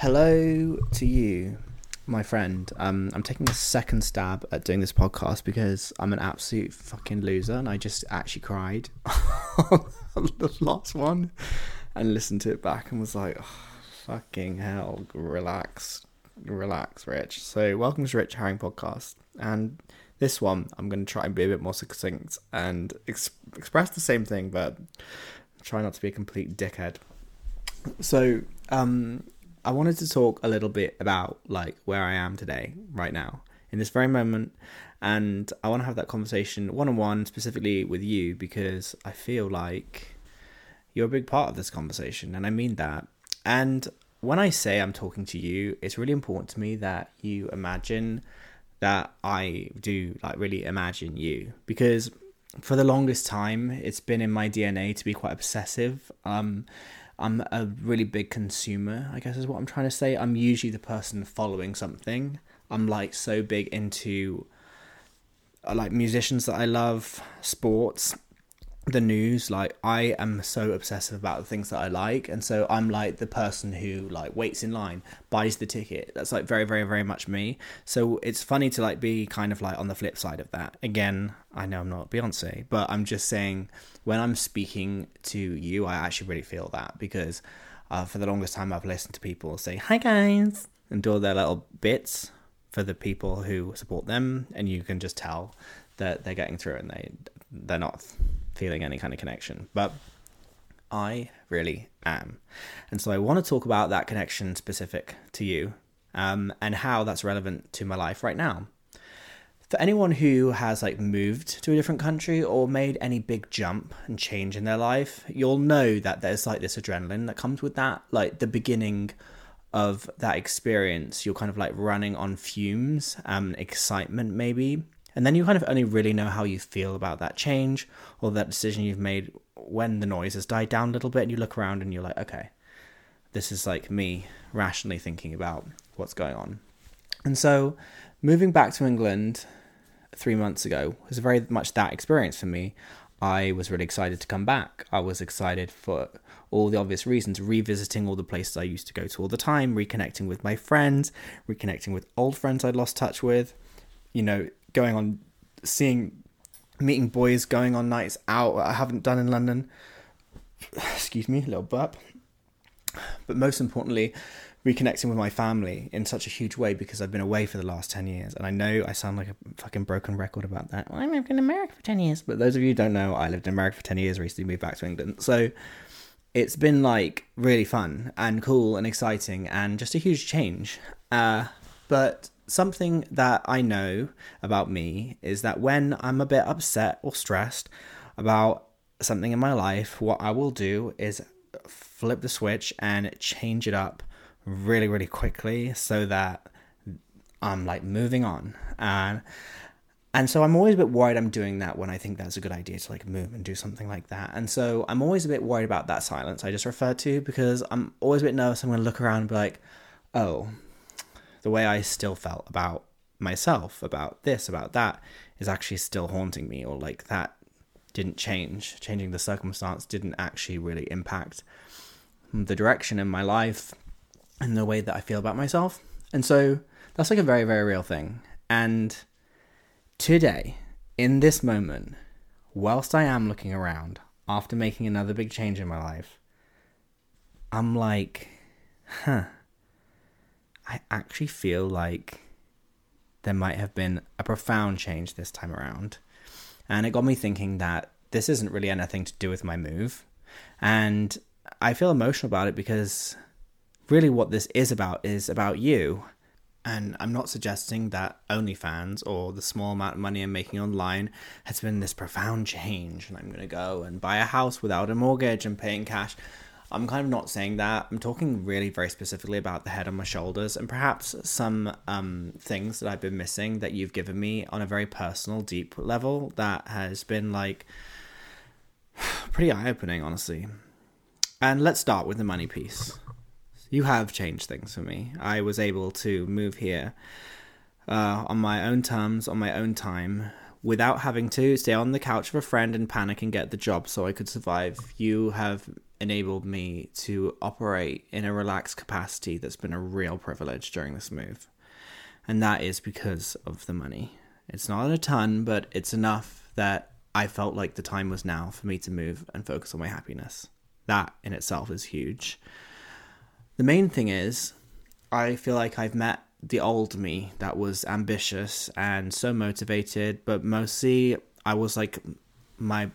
Hello to you, my friend. Um, I'm taking a second stab at doing this podcast because I'm an absolute fucking loser and I just actually cried on the last one and listened to it back and was like, oh, fucking hell, relax, relax, Rich. So, welcome to Rich Herring Podcast. And this one, I'm going to try and be a bit more succinct and ex- express the same thing, but try not to be a complete dickhead. So, um, I wanted to talk a little bit about like where I am today, right now, in this very moment, and I want to have that conversation one on one, specifically with you, because I feel like you're a big part of this conversation, and I mean that. And when I say I'm talking to you, it's really important to me that you imagine that I do like really imagine you because for the longest time it's been in my DNA to be quite obsessive. Um, I'm a really big consumer, I guess is what I'm trying to say. I'm usually the person following something. I'm like so big into uh, like musicians that I love, sports, the news. Like I am so obsessive about the things that I like, and so I'm like the person who like waits in line, buys the ticket. That's like very, very, very much me. So it's funny to like be kind of like on the flip side of that. Again, I know I'm not Beyonce, but I'm just saying when I'm speaking to you, I actually really feel that because uh, for the longest time I've listened to people say hi guys and do all their little bits for the people who support them, and you can just tell that they're getting through and they they're not feeling any kind of connection. But I really am, and so I want to talk about that connection specific to you um, and how that's relevant to my life right now for anyone who has like moved to a different country or made any big jump and change in their life, you'll know that there's like this adrenaline that comes with that. Like the beginning of that experience, you're kind of like running on fumes, um, excitement maybe. And then you kind of only really know how you feel about that change or that decision you've made when the noise has died down a little bit and you look around and you're like, okay, this is like me rationally thinking about what's going on. And so moving back to England three months ago was very much that experience for me. I was really excited to come back. I was excited for all the obvious reasons, revisiting all the places I used to go to all the time, reconnecting with my friends, reconnecting with old friends I'd lost touch with, you know, going on, seeing, meeting boys, going on nights out I haven't done in London. Excuse me, a little burp. But most importantly, reconnecting with my family in such a huge way because I've been away for the last 10 years. And I know I sound like a fucking broken record about that. Well, I lived in America for 10 years. But those of you who don't know, I lived in America for 10 years, recently moved back to England. So it's been like really fun and cool and exciting and just a huge change. Uh, but something that I know about me is that when I'm a bit upset or stressed about something in my life, what I will do is flip the switch and change it up really, really quickly so that I'm like moving on. And and so I'm always a bit worried I'm doing that when I think that's a good idea to like move and do something like that. And so I'm always a bit worried about that silence I just referred to because I'm always a bit nervous. I'm going to look around and be like, oh, the way I still felt about myself, about this, about that, is actually still haunting me, or like that didn't change. Changing the circumstance didn't actually really impact the direction in my life and the way that I feel about myself. And so that's like a very, very real thing. And today, in this moment, whilst I am looking around after making another big change in my life, I'm like, huh, I actually feel like there might have been a profound change this time around. And it got me thinking that this isn't really anything to do with my move. And I feel emotional about it because really what this is about is about you. And I'm not suggesting that OnlyFans or the small amount of money I'm making online has been this profound change and I'm going to go and buy a house without a mortgage and paying cash. I'm kind of not saying that. I'm talking really very specifically about the head on my shoulders and perhaps some um, things that I've been missing that you've given me on a very personal, deep level that has been like pretty eye opening, honestly. And let's start with the money piece you have changed things for me. I was able to move here uh, on my own terms, on my own time, without having to stay on the couch of a friend and panic and get the job so I could survive. You have enabled me to operate in a relaxed capacity that's been a real privilege during this move. And that is because of the money. It's not a ton, but it's enough that I felt like the time was now for me to move and focus on my happiness. That in itself is huge. The main thing is, I feel like I've met the old me that was ambitious and so motivated, but mostly I was like my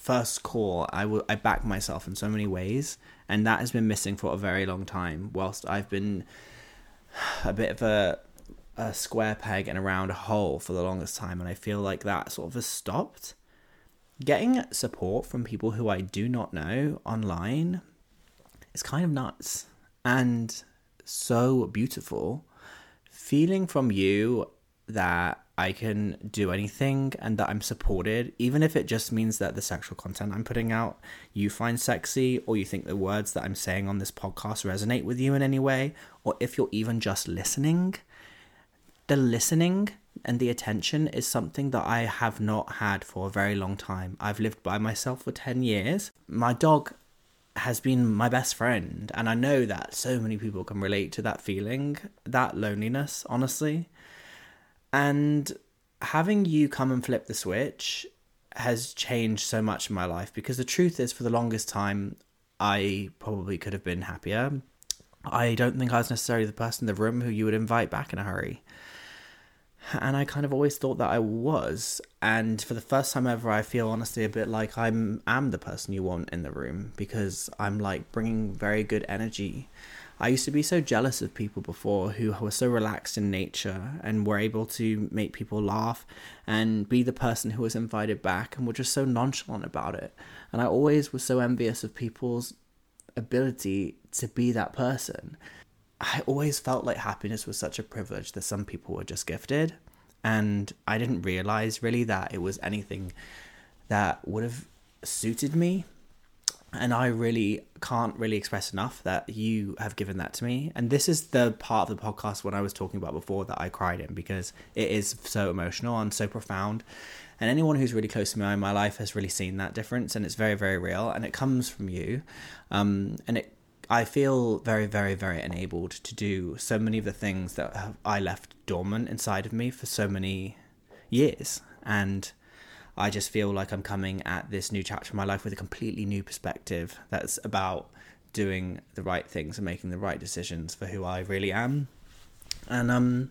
first core. I, w- I back myself in so many ways, and that has been missing for a very long time. Whilst I've been a bit of a a square peg in a round hole for the longest time, and I feel like that sort of has stopped. Getting support from people who I do not know online is kind of nuts and so beautiful. Feeling from you that I can do anything and that I'm supported, even if it just means that the sexual content I'm putting out you find sexy, or you think the words that I'm saying on this podcast resonate with you in any way, or if you're even just listening, the listening and the attention is something that I have not had for a very long time. I've lived by myself for 10 years. My dog has been my best friend, and I know that so many people can relate to that feeling, that loneliness, honestly. And having you come and flip the switch has changed so much in my life because the truth is, for the longest time, I probably could have been happier. I don't think I was necessarily the person in the room who you would invite back in a hurry and I kind of always thought that I was. And for the first time ever, I feel honestly a bit like I'm am the person you want in the room because I'm like bringing very good energy. I used to be so jealous of people before who were so relaxed in nature and were able to make people laugh and be the person who was invited back and were just so nonchalant about it. And I always was so envious of people's ability to be that person. I always felt like happiness was such a privilege that some people were just gifted. And I didn't realize really that it was anything that would have suited me. And I really can't really express enough that you have given that to me. And this is the part of the podcast when I was talking about before that I cried in because it is so emotional and so profound. And anyone who's really close to me in my life has really seen that difference, and it's very, very real. And it comes from you, um, and it I feel very, very, very enabled to do so many of the things that have, I left dormant inside of me for so many years. And I just feel like I'm coming at this new chapter of my life with a completely new perspective that's about doing the right things and making the right decisions for who I really am. And um,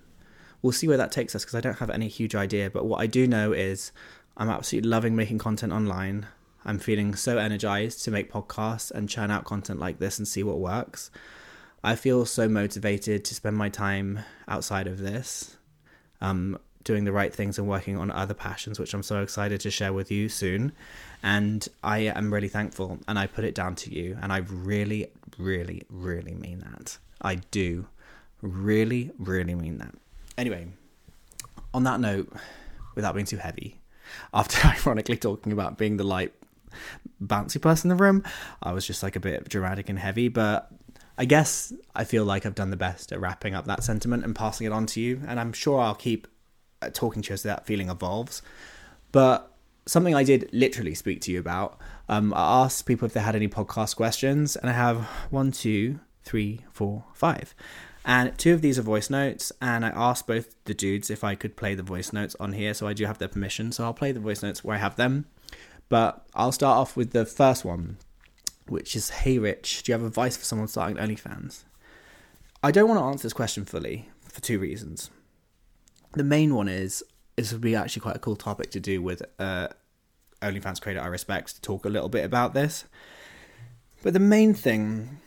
we'll see where that takes us because I don't have any huge idea. But what I do know is I'm absolutely loving making content online. I'm feeling so energized to make podcasts and churn out content like this and see what works. I feel so motivated to spend my time outside of this, um, doing the right things and working on other passions, which I'm so excited to share with you soon. And I am really thankful, and I put it down to you. And I really, really, really mean that. I do really, really mean that. Anyway, on that note, without being too heavy, after ironically talking about being the light bouncy person in the room. I was just like a bit dramatic and heavy, but I guess I feel like I've done the best at wrapping up that sentiment and passing it on to you. And I'm sure I'll keep talking to you as that feeling evolves. But something I did literally speak to you about, um, I asked people if they had any podcast questions, and I have one, two, three, four, five. And two of these are voice notes, and I asked both the dudes if I could play the voice notes on here, so I do have their permission. So I'll play the voice notes where I have them. But I'll start off with the first one, which is Hey Rich, do you have advice for someone starting OnlyFans? I don't want to answer this question fully for two reasons. The main one is this would be actually quite a cool topic to do with uh, OnlyFans creator I respect to talk a little bit about this. But the main thing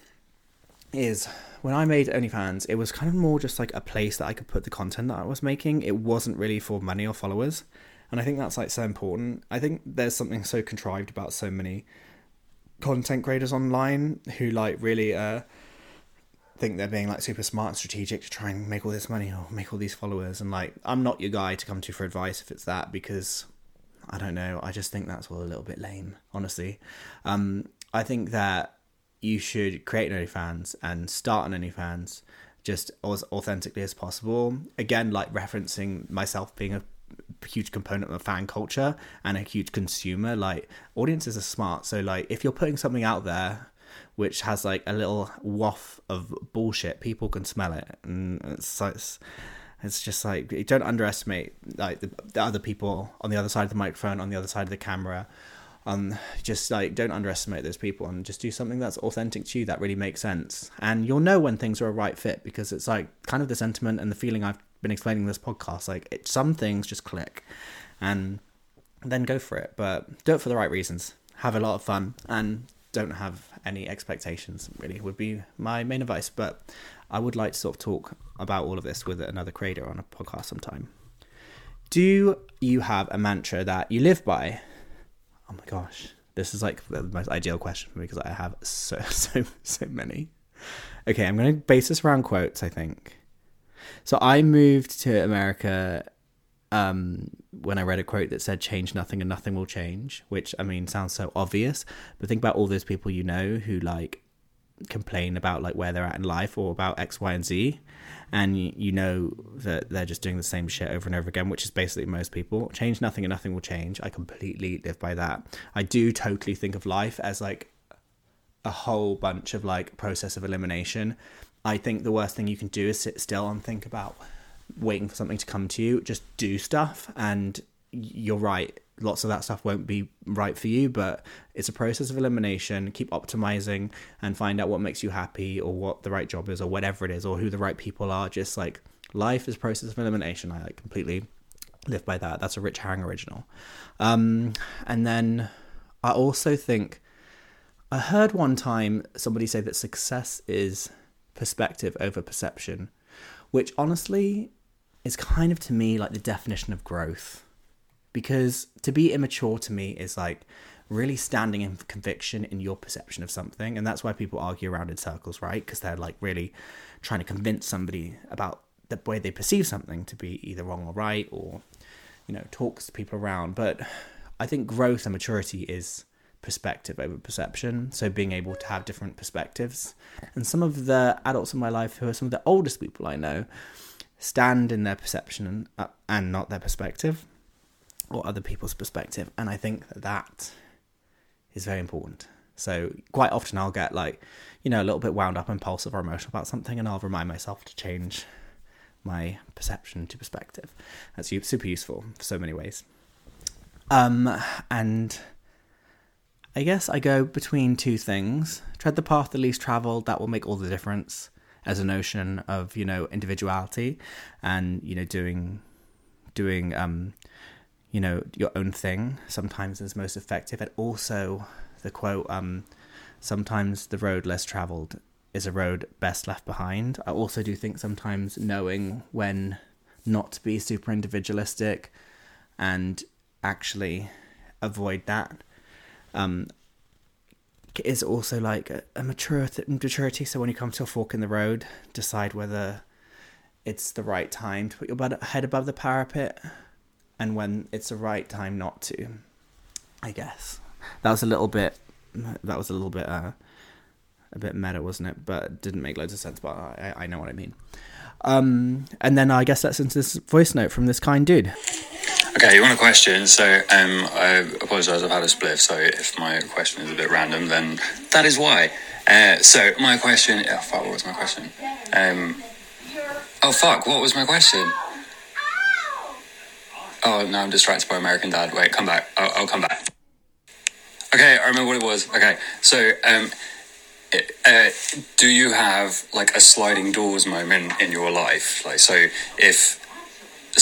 is when I made OnlyFans, it was kind of more just like a place that I could put the content that I was making. It wasn't really for money or followers. And I think that's like so important. I think there's something so contrived about so many content creators online who like really uh think they're being like super smart and strategic to try and make all this money or make all these followers and like I'm not your guy to come to for advice if it's that because I don't know, I just think that's all a little bit lame, honestly. Um I think that you should create an OnlyFans and start an OnlyFans just as authentically as possible. Again, like referencing myself being a huge component of fan culture and a huge consumer. Like audiences are smart, so like if you're putting something out there which has like a little waft of bullshit, people can smell it, and it's it's, it's just like you don't underestimate like the, the other people on the other side of the microphone, on the other side of the camera. Um, just like don't underestimate those people and just do something that's authentic to you that really makes sense. And you'll know when things are a right fit because it's like kind of the sentiment and the feeling I've been explaining in this podcast. Like it, some things just click, and then go for it. But do it for the right reasons. Have a lot of fun and don't have any expectations. Really, would be my main advice. But I would like to sort of talk about all of this with another creator on a podcast sometime. Do you have a mantra that you live by? Oh my gosh, this is like the most ideal question for me because I have so so so many. Okay, I'm going to base this around quotes. I think. So I moved to America um, when I read a quote that said "change nothing and nothing will change," which I mean sounds so obvious, but think about all those people you know who like complain about like where they're at in life or about X, Y, and Z, and you, you know that they're just doing the same shit over and over again, which is basically most people. Change nothing and nothing will change. I completely live by that. I do totally think of life as like a whole bunch of like process of elimination. I think the worst thing you can do is sit still and think about waiting for something to come to you. Just do stuff, and you're right. Lots of that stuff won't be right for you, but it's a process of elimination. Keep optimizing and find out what makes you happy, or what the right job is, or whatever it is, or who the right people are. Just like life is process of elimination. I like completely live by that. That's a Rich Herring original. Um, and then I also think I heard one time somebody say that success is perspective over perception, which honestly is kind of to me like the definition of growth. Because to be immature to me is like really standing in conviction in your perception of something. And that's why people argue around in circles, right? Because they're like really trying to convince somebody about the way they perceive something to be either wrong or right or, you know, talks to people around. But I think growth and maturity is perspective over perception. So being able to have different perspectives. And some of the adults in my life who are some of the oldest people I know stand in their perception and, uh, and not their perspective or other people's perspective. And I think that that is very important. So quite often I'll get like, you know, a little bit wound up, impulsive or emotional about something, and I'll remind myself to change my perception to perspective. That's super useful for so many ways. Um, and I guess I go between two things. Tread the path the least traveled, that will make all the difference as a notion of, you know, individuality and, you know, doing doing um you know, your own thing sometimes is most effective. And also the quote, um, sometimes the road less traveled is a road best left behind. I also do think sometimes knowing when not to be super individualistic and actually avoid that um, is also like a, a maturity, maturity. So when you come to a fork in the road, decide whether it's the right time to put your head above the parapet and when it's the right time not to. I guess that was a little bit. That was a little bit. Uh, a bit meta, wasn't it? But it didn't make loads of sense. But I, I know what I mean. Um, and then I guess that's into this voice note from this kind dude. Okay, you want a question? So um, I apologise. I've had a spliff, so if my question is a bit random, then that is why. Uh, so my question. Oh fuck! What was my question? Um, oh fuck! What was my question? Oh no, I'm distracted by American Dad. Wait, come back. I'll, I'll come back. Okay, I remember what it was. Okay, so um, uh, do you have like a sliding doors moment in your life? Like, so if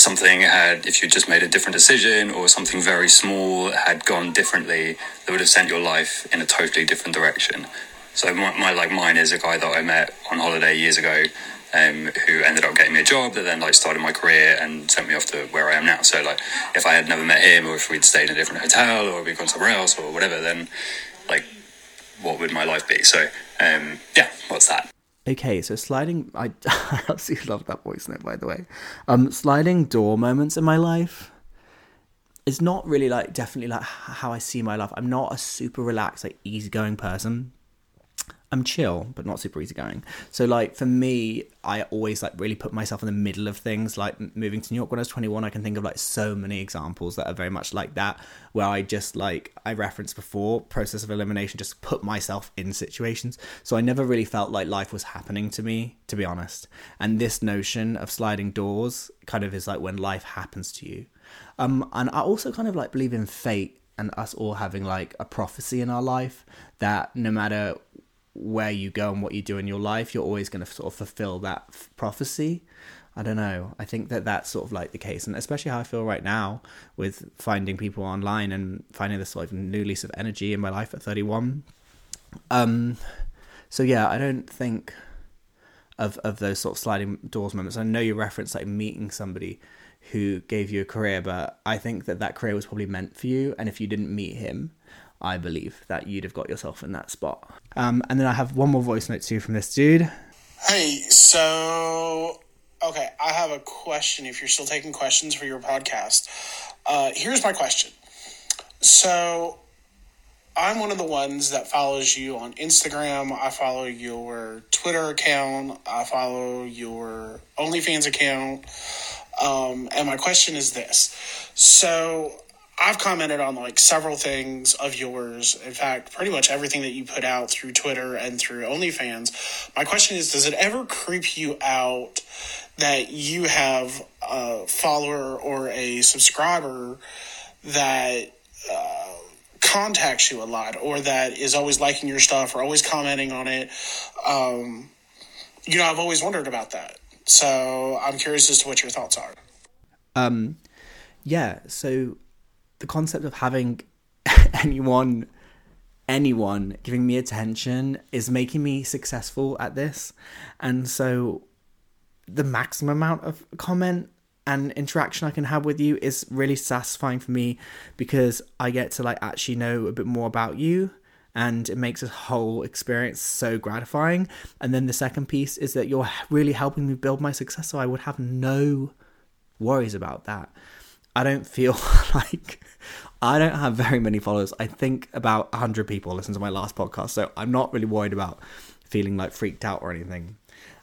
something had, if you just made a different decision or something very small had gone differently, that would have sent your life in a totally different direction. So my, my like mine is a guy that I met on holiday years ago, um, who ended up getting me a job that then like started my career and sent me off to where I am now. So like if I had never met him or if we'd stayed in a different hotel or we'd gone somewhere else or whatever, then like what would my life be? So um, yeah, what's that? Okay, so sliding. I, I absolutely love that voice note, by the way. Um, sliding door moments in my life is not really like definitely like how I see my life. I'm not a super relaxed, like easygoing person. I'm chill, but not super easygoing. So like for me, I always like really put myself in the middle of things. Like moving to New York when I was 21, I can think of like so many examples that are very much like that, where I just like I referenced before process of elimination, just put myself in situations. So I never really felt like life was happening to me, to be honest. And this notion of sliding doors kind of is like when life happens to you. Um, and I also kind of like believe in fate and us all having like a prophecy in our life that no matter where you go and what you do in your life, you're always going to sort of fulfill that f- prophecy. I don't know. I think that that's sort of like the case, and especially how I feel right now with finding people online and finding this sort of new lease of energy in my life at 31. Um, so yeah, I don't think of of those sort of sliding doors moments. I know you referenced like meeting somebody who gave you a career, but I think that that career was probably meant for you, and if you didn't meet him, I believe that you'd have got yourself in that spot. Um, and then I have one more voice note too from this dude. Hey, so okay, I have a question. If you're still taking questions for your podcast, uh, here's my question. So, I'm one of the ones that follows you on Instagram. I follow your Twitter account. I follow your OnlyFans account. Um, and my question is this: so I've commented on like several things of yours. In fact, pretty much everything that you put out through Twitter and through OnlyFans. My question is Does it ever creep you out that you have a follower or a subscriber that uh, contacts you a lot or that is always liking your stuff or always commenting on it? Um, you know, I've always wondered about that. So I'm curious as to what your thoughts are. Um, yeah, so the concept of having anyone anyone giving me attention is making me successful at this and so the maximum amount of comment and interaction I can have with you is really satisfying for me because I get to like actually know a bit more about you and it makes this whole experience so gratifying. And then the second piece is that you're really helping me build my success so I would have no worries about that. I don't feel like I don't have very many followers. I think about 100 people listen to my last podcast, so I'm not really worried about feeling like freaked out or anything.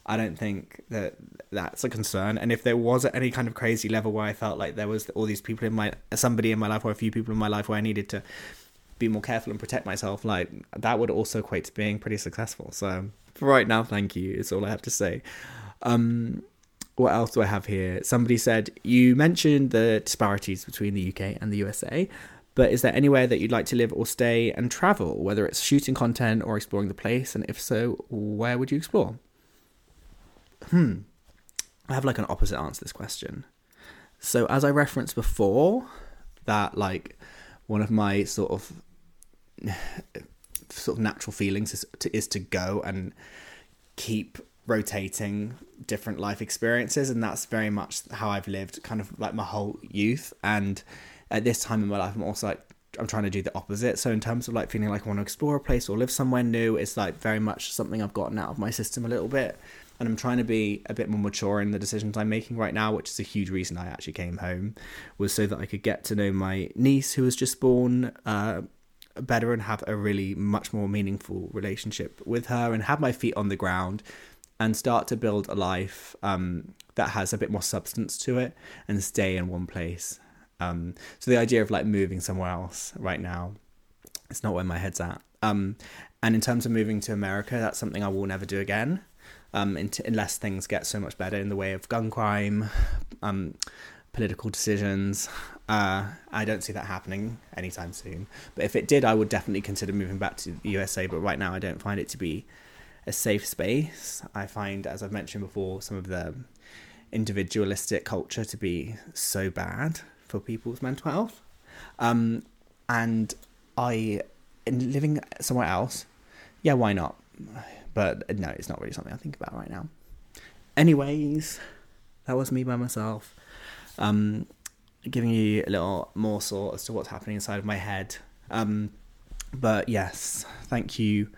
I don't think that that's a concern. And if there was at any kind of crazy level where I felt like there was all these people in my somebody in my life or a few people in my life where I needed to be more careful and protect myself, like that would also equate to being pretty successful. So for right now, thank you. It's all I have to say. Um, what else do I have here? Somebody said you mentioned the disparities between the UK and the USA, but is there anywhere that you'd like to live or stay and travel, whether it's shooting content or exploring the place? And if so, where would you explore? Hmm. I have like an opposite answer to this question. So, as I referenced before, that like one of my sort of sort of natural feelings is to, is to go and keep rotating different life experiences and that's very much how I've lived kind of like my whole youth. And at this time in my life I'm also like I'm trying to do the opposite. So in terms of like feeling like I want to explore a place or live somewhere new it's like very much something I've gotten out of my system a little bit. And I'm trying to be a bit more mature in the decisions I'm making right now which is a huge reason I actually came home was so that I could get to know my niece who was just born uh, better and have a really much more meaningful relationship with her and have my feet on the ground and start to build a life um, that has a bit more substance to it and stay in one place. Um, so the idea of like moving somewhere else right now, it's not where my head's at. Um, and in terms of moving to America, that's something I will never do again, um, unless things get so much better in the way of gun crime, um, political decisions. Uh, I don't see that happening anytime soon. But if it did, I would definitely consider moving back to the USA. But right now, I don't find it to be a safe space. I find, as I've mentioned before, some of the individualistic culture to be so bad for people's mental health. Um, and I, in living somewhere else, yeah, why not? But no, it's not really something I think about right now. Anyways, that was me by myself. Um, giving you a little morsel as to what's happening inside of my head. Um, but yes, thank you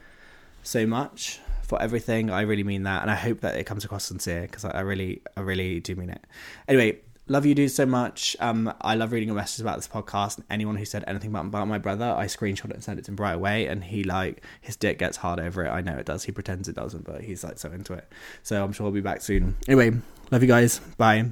so much for everything. I really mean that, and I hope that it comes across sincere because I, I really, I really do mean it. Anyway, love you dudes so much. Um, I love reading your messages about this podcast. Anyone who said anything about, about my brother, I screenshot it and send it to him right away. And he like his dick gets hard over it. I know it does. He pretends it doesn't, but he's like so into it. So I'm sure we'll be back soon. Anyway, love you guys. Bye.